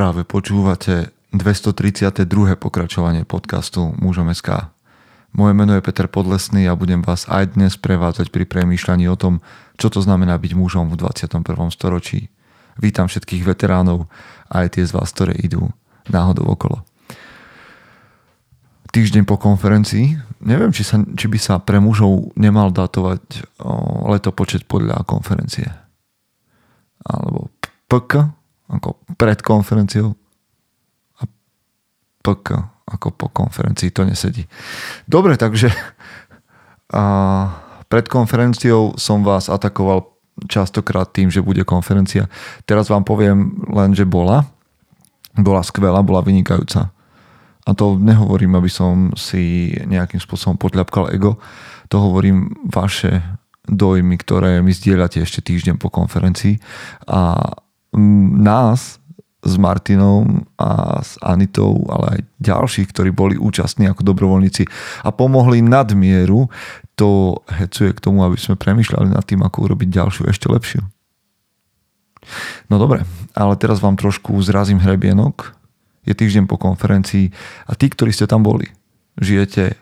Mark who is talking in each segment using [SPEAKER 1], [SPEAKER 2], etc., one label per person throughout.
[SPEAKER 1] Práve počúvate 232. pokračovanie podcastu Mužom. Moje meno je Peter Podlesný a budem vás aj dnes prevádzať pri premýšľaní o tom, čo to znamená byť mužom v 21. storočí. Vítam všetkých veteránov a aj tie z vás, ktoré idú náhodou okolo. Týždeň po konferencii, neviem, či, sa, či by sa pre mužov nemal datovať o, letopočet podľa konferencie. Alebo PK, ako pred konferenciou a PK ako po konferencii, to nesedí. Dobre, takže a pred konferenciou som vás atakoval častokrát tým, že bude konferencia. Teraz vám poviem len, že bola. Bola skvelá, bola vynikajúca. A to nehovorím, aby som si nejakým spôsobom podľapkal ego. To hovorím vaše dojmy, ktoré mi zdieľate ešte týždeň po konferencii. A nás s Martinom a s Anitou, ale aj ďalších, ktorí boli účastní ako dobrovoľníci a pomohli nadmieru, to hecuje k tomu, aby sme premyšľali nad tým, ako urobiť ďalšiu ešte lepšiu. No dobre, ale teraz vám trošku zrazím hrebienok. Je týždeň po konferencii a tí, ktorí ste tam boli, žijete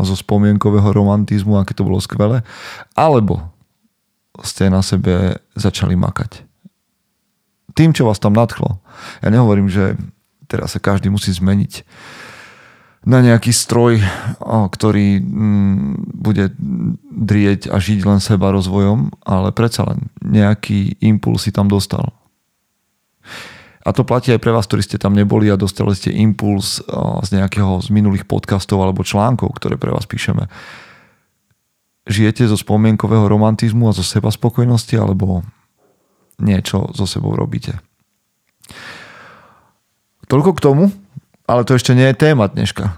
[SPEAKER 1] zo spomienkového romantizmu, aké to bolo skvelé, alebo ste na sebe začali makať tým, čo vás tam nadchlo. Ja nehovorím, že teraz sa každý musí zmeniť na nejaký stroj, ktorý mm, bude drieť a žiť len seba rozvojom, ale predsa len nejaký impuls si tam dostal. A to platí aj pre vás, ktorí ste tam neboli a dostali ste impuls z nejakého z minulých podcastov alebo článkov, ktoré pre vás píšeme. Žijete zo spomienkového romantizmu a zo seba spokojnosti alebo niečo so sebou robíte. Toľko k tomu, ale to ešte nie je téma dneška.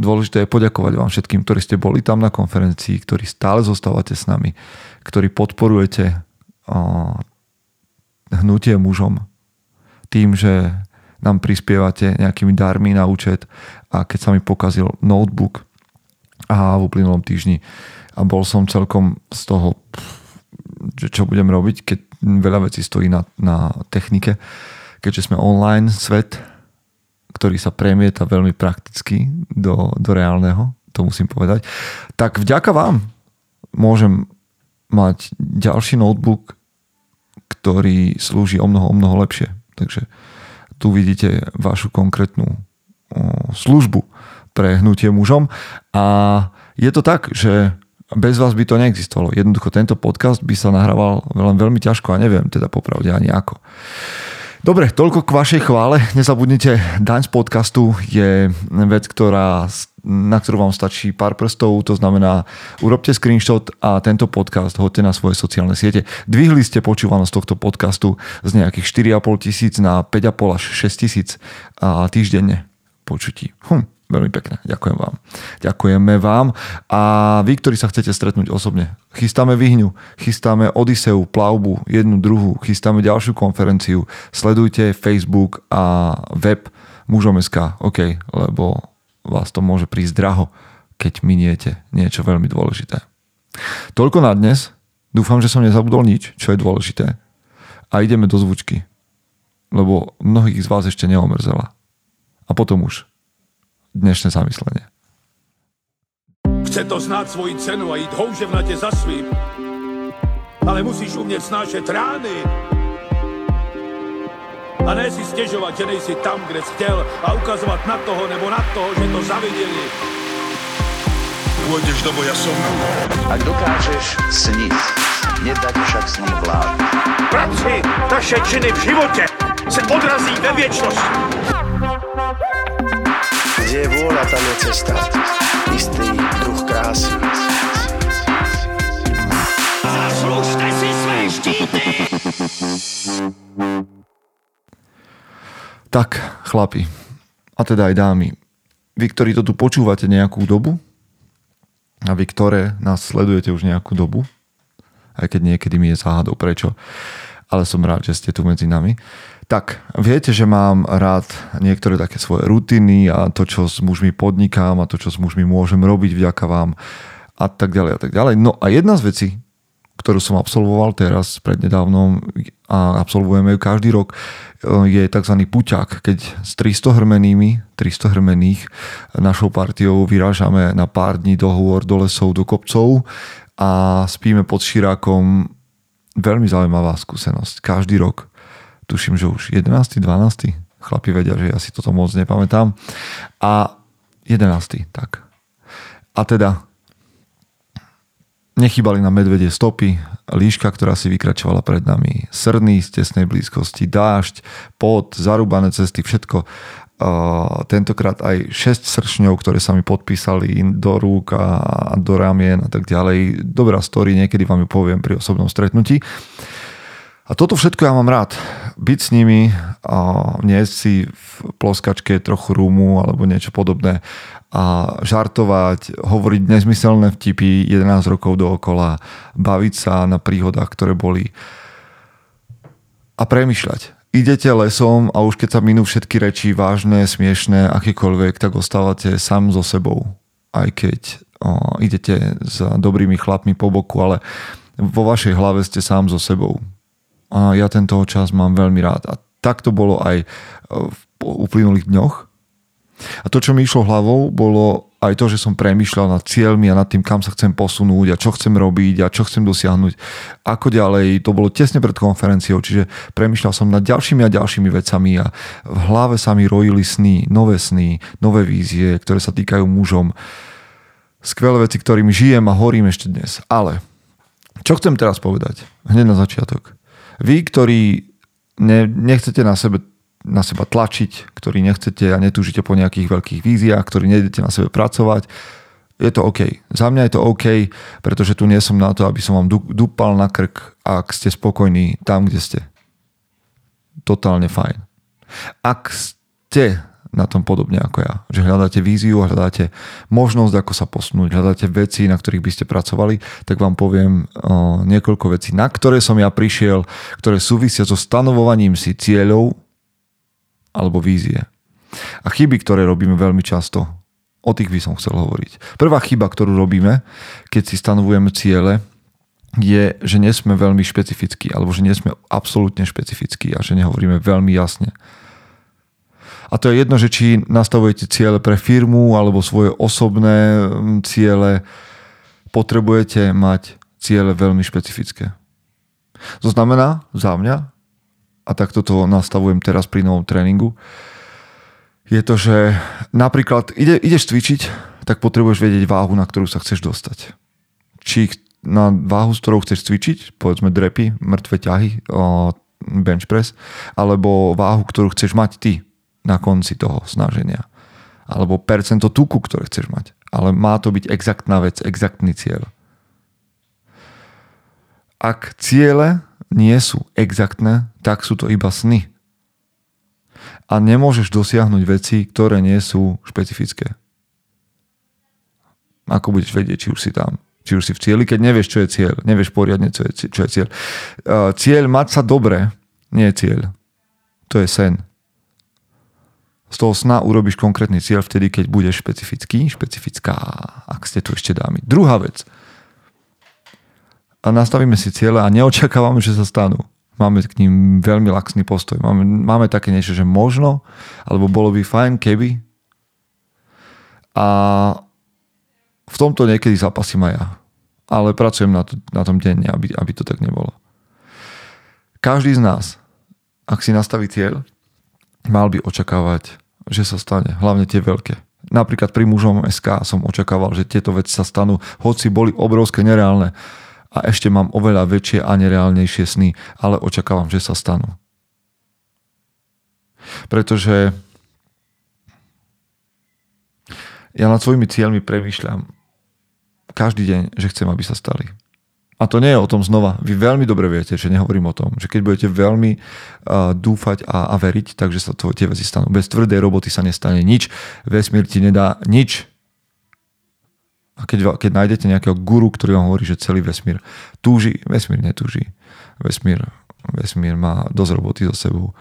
[SPEAKER 1] Dôležité je poďakovať vám všetkým, ktorí ste boli tam na konferencii, ktorí stále zostávate s nami, ktorí podporujete hnutie mužom tým, že nám prispievate nejakými darmi na účet a keď sa mi pokazil notebook a v uplynulom týždni a bol som celkom z toho, že čo budem robiť, keď veľa vecí stojí na, na technike, keďže sme online svet, ktorý sa premieta veľmi prakticky do, do reálneho, to musím povedať, tak vďaka vám môžem mať ďalší notebook, ktorý slúži o mnoho, o mnoho lepšie. Takže tu vidíte vašu konkrétnu službu pre hnutie mužom a je to tak, že bez vás by to neexistovalo. Jednoducho tento podcast by sa nahrával len veľmi ťažko a neviem teda popravde ani ako. Dobre, toľko k vašej chvále. Nezabudnite, daň z podcastu je vec, ktorá, na ktorú vám stačí pár prstov, to znamená urobte screenshot a tento podcast hoďte na svoje sociálne siete. Dvihli ste počúvanosť tohto podcastu z nejakých 4,5 tisíc na 5,5 až 6 tisíc týždenne počutí. Hm. Veľmi pekne. Ďakujem vám. Ďakujeme vám. A vy, ktorí sa chcete stretnúť osobne, chystáme Vyhňu, chystáme Odiseu, plavbu, jednu, druhú, chystáme ďalšiu konferenciu. Sledujte Facebook a web mužom.sk, OK, lebo vás to môže prísť draho, keď miniete niečo veľmi dôležité. Toľko na dnes. Dúfam, že som nezabudol nič, čo je dôležité. A ideme do zvučky, lebo mnohých z vás ešte neomrzela. A potom už dnešné zamyslenie.
[SPEAKER 2] Chce to znát svoji cenu a jít houževnatě za svým. Ale musíš umět snášet rány. A ne si stěžovat, že nejsi tam, kde jsi chtěl a ukazovat na toho nebo na toho, že to zaviděli. Pôjdeš do boja som.
[SPEAKER 3] Ak dokážeš sniť, nedať však sním vlád.
[SPEAKER 2] Práci, taše činy v životě se odrazí ve věčnosti.
[SPEAKER 3] Kde je vôľa, tam je cesta. Istý druh krásy.
[SPEAKER 2] Zaslužte si své štíty!
[SPEAKER 1] Tak, chlapi, a teda aj dámy, vy, ktorí to tu počúvate nejakú dobu, a vy, ktoré nás sledujete už nejakú dobu, aj keď niekedy mi je záhadou prečo, ale som rád, že ste tu medzi nami, tak, viete, že mám rád niektoré také svoje rutiny a to, čo s mužmi podnikám a to, čo s mužmi môžem robiť vďaka vám a tak ďalej a tak ďalej. No a jedna z vecí, ktorú som absolvoval teraz prednedávnom a absolvujeme ju každý rok, je tzv. puťák, keď s 300 hrmenými, 300 hrmených našou partiou vyrážame na pár dní do hôr, do lesov, do kopcov a spíme pod širákom. Veľmi zaujímavá skúsenosť. Každý rok. Tuším, že už 11. 12. Chlapi vedia, že ja si toto moc nepamätám. A 11. tak. A teda Nechybali na medvedie stopy, líška, ktorá si vykračovala pred nami, srný z tesnej blízkosti, dážď, pot, zarúbané cesty, všetko. Uh, tentokrát aj 6 sršňov, ktoré sa mi podpísali do rúk a do ramien a tak ďalej. Dobrá story, niekedy vám ju poviem pri osobnom stretnutí. A toto všetko ja mám rád. Byť s nimi, nie si v ploskačke trochu rúmu alebo niečo podobné a žartovať, hovoriť nezmyselné vtipy 11 rokov dookola, baviť sa na príhodách, ktoré boli a premyšľať. Idete lesom a už keď sa minú všetky reči vážne, smiešné, akékoľvek, tak ostávate sám so sebou. Aj keď o, idete s dobrými chlapmi po boku, ale vo vašej hlave ste sám so sebou. A ja tento čas mám veľmi rád. A tak to bolo aj v uplynulých dňoch a to, čo mi išlo hlavou, bolo aj to, že som premýšľal nad cieľmi a nad tým, kam sa chcem posunúť a čo chcem robiť a čo chcem dosiahnuť. Ako ďalej, to bolo tesne pred konferenciou, čiže premýšľal som nad ďalšími a ďalšími vecami a v hlave sa mi rojili sny, nové sny, nové vízie, ktoré sa týkajú mužom. Skvelé veci, ktorými žijem a horím ešte dnes. Ale čo chcem teraz povedať? Hneď na začiatok. Vy, ktorí ne, nechcete na sebe na seba tlačiť, ktorý nechcete a netúžite po nejakých veľkých víziách, ktorí nejdete na sebe pracovať, je to OK. Za mňa je to OK, pretože tu nie som na to, aby som vám dupal na krk, ak ste spokojní tam, kde ste. Totálne fajn. Ak ste na tom podobne ako ja. Že hľadáte víziu, hľadáte možnosť, ako sa posunúť, hľadáte veci, na ktorých by ste pracovali, tak vám poviem o, niekoľko vecí, na ktoré som ja prišiel, ktoré súvisia so stanovovaním si cieľov alebo vízie. A chyby, ktoré robíme veľmi často, o tých by som chcel hovoriť. Prvá chyba, ktorú robíme, keď si stanovujeme ciele, je, že nie sme veľmi špecifickí, alebo že nie sme absolútne špecifickí a že nehovoríme veľmi jasne. A to je jedno, že či nastavujete ciele pre firmu alebo svoje osobné mm, ciele, potrebujete mať ciele veľmi špecifické. To znamená, za mňa, a takto to nastavujem teraz pri novom tréningu, je to, že napríklad ide, ideš cvičiť, tak potrebuješ vedieť váhu, na ktorú sa chceš dostať. Či na váhu, s ktorou chceš cvičiť, povedzme drepy, mŕtve ťahy, bench press, alebo váhu, ktorú chceš mať ty na konci toho snaženia. Alebo percento tuku, ktoré chceš mať. Ale má to byť exaktná vec, exaktný cieľ. Ak ciele nie sú exaktné, tak sú to iba sny. A nemôžeš dosiahnuť veci, ktoré nie sú špecifické. Ako budeš vedieť, či už si tam? Či už si v cieli, keď nevieš, čo je cieľ. Nevieš poriadne, čo je, cieľ. Cieľ mať sa dobre nie je cieľ. To je sen. Z toho sna urobíš konkrétny cieľ vtedy, keď budeš špecifický, špecifická, ak ste tu ešte dámy. Druhá vec – a nastavíme si cieľe a neočakávame, že sa stanú. Máme k ním veľmi laxný postoj. Máme, máme také niečo, že možno, alebo bolo by fajn, keby. A v tomto niekedy zapasím aj ja. Ale pracujem na, to, na tom denne, aby, aby to tak nebolo. Každý z nás, ak si nastaví cieľ, mal by očakávať, že sa stane. Hlavne tie veľké. Napríklad pri mužom SK som očakával, že tieto veci sa stanú, hoci boli obrovské nereálne a ešte mám oveľa väčšie a nereálnejšie sny, ale očakávam, že sa stanú. Pretože ja nad svojimi cieľmi premýšľam každý deň, že chcem, aby sa stali. A to nie je o tom znova. Vy veľmi dobre viete, že nehovorím o tom, že keď budete veľmi uh, dúfať a, a veriť, takže sa to, tie veci stanú. Bez tvrdej roboty sa nestane nič. Vesmír ti nedá nič. A keď, keď nájdete nejakého guru, ktorý vám hovorí, že celý vesmír túži, vesmír netúži. Vesmír, vesmír má dosť roboty za sebou.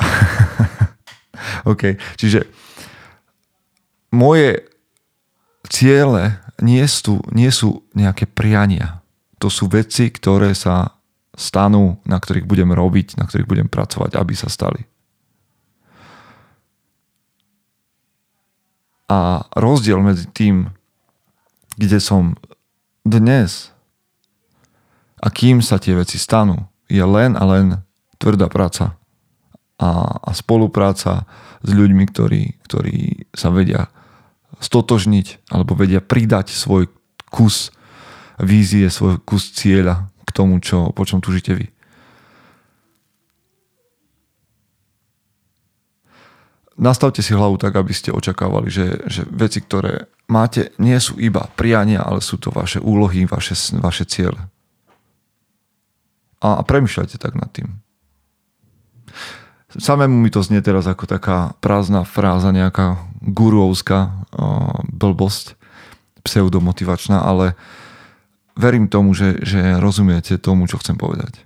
[SPEAKER 1] OK, čiže moje ciele nie sú, nie sú nejaké priania. To sú veci, ktoré sa stanú, na ktorých budem robiť, na ktorých budem pracovať, aby sa stali. A rozdiel medzi tým, kde som dnes a kým sa tie veci stanú, je len a len tvrdá práca a, a spolupráca s ľuďmi, ktorí, ktorí sa vedia stotožniť alebo vedia pridať svoj kus vízie, svoj kus cieľa k tomu, čo, po čom tužite vy. Nastavte si hlavu tak, aby ste očakávali, že, že veci, ktoré máte, nie sú iba priania, ale sú to vaše úlohy, vaše, vaše ciele. A, a premyšľajte tak nad tým. Samému mi to znie teraz ako taká prázdna fráza, nejaká guruovská blbosť, pseudomotivačná, ale verím tomu, že, že rozumiete tomu, čo chcem povedať.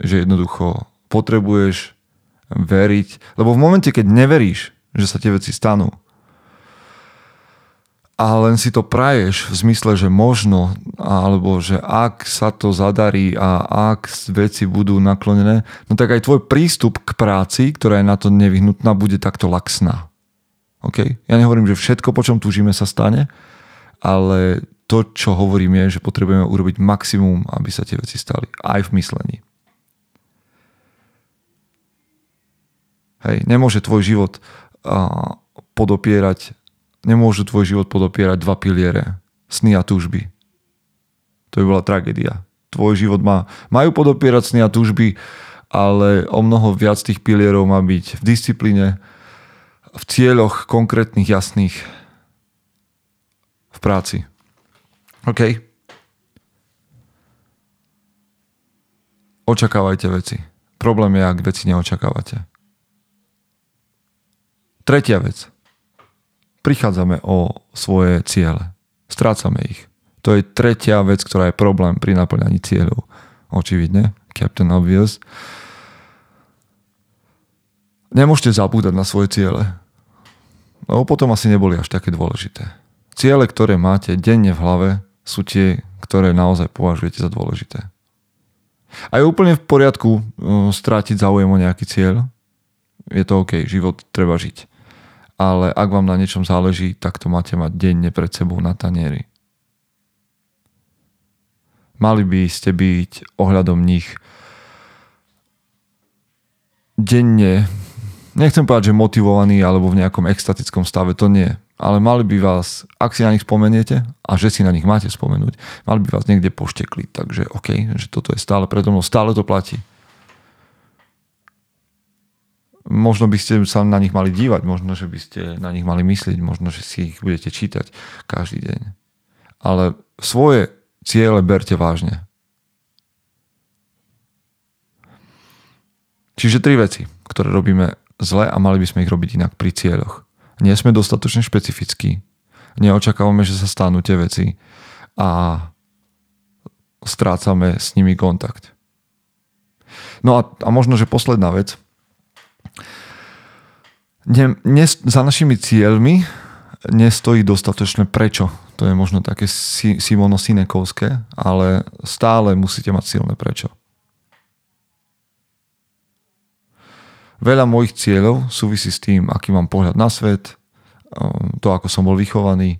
[SPEAKER 1] Že jednoducho potrebuješ veriť, lebo v momente, keď neveríš, že sa tie veci stanú, a len si to praješ v zmysle, že možno, alebo že ak sa to zadarí a ak veci budú naklonené, no tak aj tvoj prístup k práci, ktorá je na to nevyhnutná, bude takto laxná. Okay? Ja nehovorím, že všetko, po čom túžime, sa stane, ale to, čo hovorím, je, že potrebujeme urobiť maximum, aby sa tie veci stali. Aj v myslení. Hej, nemôže tvoj život uh, podopierať nemôžu tvoj život podopierať dva piliere. Sny a túžby. To by bola tragédia. Tvoj život má, majú podopierať sny a túžby, ale o mnoho viac tých pilierov má byť v disciplíne, v cieľoch konkrétnych, jasných, v práci. OK? Očakávajte veci. Problém je, ak veci neočakávate. Tretia vec prichádzame o svoje ciele. Strácame ich. To je tretia vec, ktorá je problém pri naplňaní cieľov. Očividne, Captain Obvious. Nemôžete zabúdať na svoje ciele, lebo potom asi neboli až také dôležité. Ciele, ktoré máte denne v hlave, sú tie, ktoré naozaj považujete za dôležité. A je úplne v poriadku uh, strátiť záujem o nejaký cieľ. Je to OK, život treba žiť ale ak vám na niečom záleží, tak to máte mať denne pred sebou na tanieri. Mali by ste byť ohľadom nich denne, nechcem povedať, že motivovaní alebo v nejakom extatickom stave, to nie. Ale mali by vás, ak si na nich spomeniete a že si na nich máte spomenúť, mali by vás niekde poštekli. Takže OK, že toto je stále predo mnou, stále to platí možno by ste sa na nich mali dívať, možno, že by ste na nich mali myslieť, možno, že si ich budete čítať každý deň. Ale svoje ciele berte vážne. Čiže tri veci, ktoré robíme zle a mali by sme ich robiť inak pri cieľoch. Nie sme dostatočne špecifickí, neočakávame, že sa stanú tie veci a strácame s nimi kontakt. No a, a možno, že posledná vec, ne, ne, za našimi cieľmi nestojí dostatočne prečo. To je možno také Simono Sinekovské, ale stále musíte mať silné prečo. Veľa mojich cieľov súvisí s tým, aký mám pohľad na svet, um, to, ako som bol vychovaný.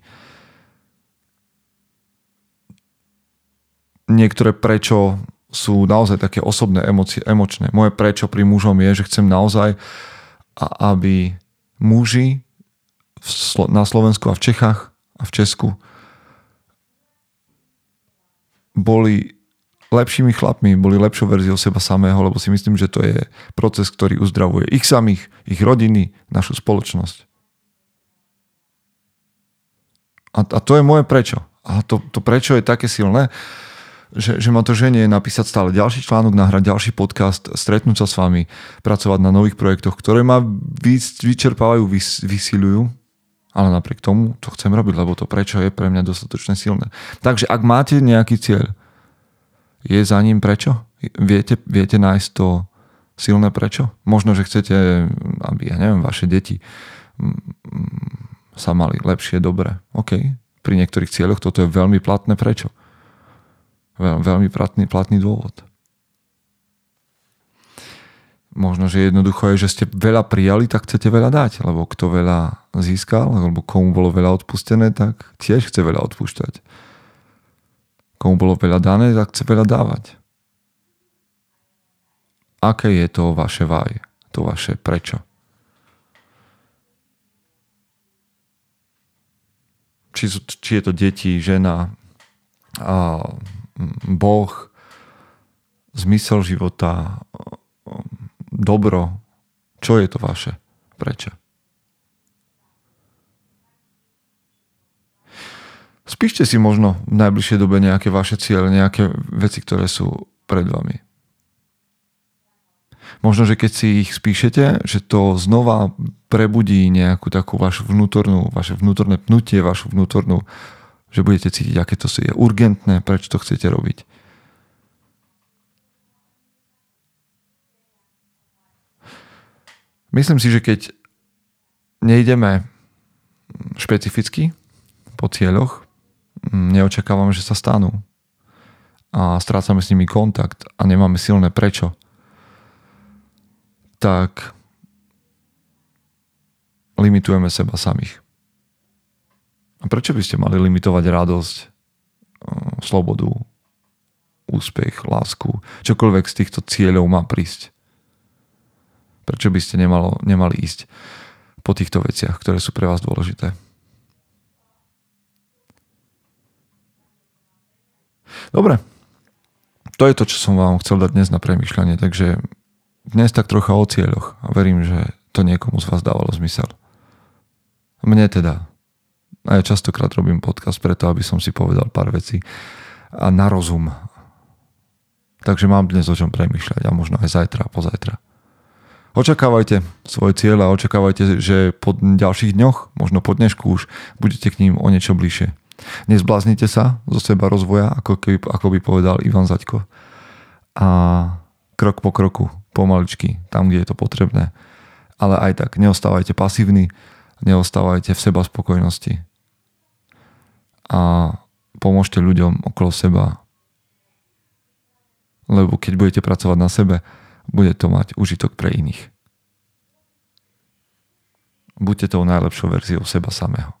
[SPEAKER 1] Niektoré prečo sú naozaj také osobné, emocie, emočné. Moje prečo pri mužom je, že chcem naozaj, aby muži na Slovensku a v Čechách a v Česku boli lepšími chlapmi, boli lepšou verziou seba samého, lebo si myslím, že to je proces, ktorý uzdravuje ich samých, ich rodiny, našu spoločnosť. A, a to je moje prečo. A to, to prečo je také silné, že, že ma to ženie napísať stále ďalší článok, nahrať ďalší podcast, stretnúť sa s vami, pracovať na nových projektoch, ktoré ma vyčerpávajú, vys, vysilujú, ale napriek tomu to chcem robiť, lebo to prečo je pre mňa dostatočne silné. Takže ak máte nejaký cieľ, je za ním prečo? Viete, viete nájsť to silné prečo? Možno, že chcete, aby, ja neviem, vaše deti mm, mm, sa mali lepšie, dobre. OK. Pri niektorých cieľoch toto je veľmi platné prečo Veľ, veľmi platný, platný dôvod. Možno, že jednoducho je, že ste veľa prijali, tak chcete veľa dať, lebo kto veľa získal, alebo komu bolo veľa odpustené, tak tiež chce veľa odpúšťať. Komu bolo veľa dané, tak chce veľa dávať. Aké je to vaše vaj? To vaše prečo? Či, či je to deti, žena, a Boh, zmysel života, dobro, čo je to vaše? Prečo? Spíšte si možno v najbližšej dobe nejaké vaše ciele, nejaké veci, ktoré sú pred vami. Možno, že keď si ich spíšete, že to znova prebudí nejakú takú vašu vnútornú, vaše vnútorné pnutie, vašu vnútornú, že budete cítiť, aké to je urgentné, prečo to chcete robiť. Myslím si, že keď nejdeme špecificky po cieľoch, neočakávame, že sa stanú a strácame s nimi kontakt a nemáme silné prečo, tak limitujeme seba samých. A prečo by ste mali limitovať radosť, slobodu, úspech, lásku, čokoľvek z týchto cieľov má prísť? Prečo by ste nemalo, nemali ísť po týchto veciach, ktoré sú pre vás dôležité? Dobre. To je to, čo som vám chcel dať dnes na premyšľanie, takže dnes tak trocha o cieľoch a verím, že to niekomu z vás dávalo zmysel. Mne teda. A ja častokrát robím podcast preto, aby som si povedal pár vecí a na rozum. Takže mám dnes o čom premyšľať a možno aj zajtra a pozajtra. Očakávajte svoj cieľ a očakávajte, že po ďalších dňoch, možno po dnešku už, budete k ním o niečo bližšie. Nezbláznite sa zo seba rozvoja, ako, keby, ako by povedal Ivan Zaďko. A krok po kroku, pomaličky, tam, kde je to potrebné. Ale aj tak, neostávajte pasívni, neostávajte v seba spokojnosti. A pomôžte ľuďom okolo seba. Lebo keď budete pracovať na sebe, bude to mať užitok pre iných. Buďte tou najlepšou verziou seba samého.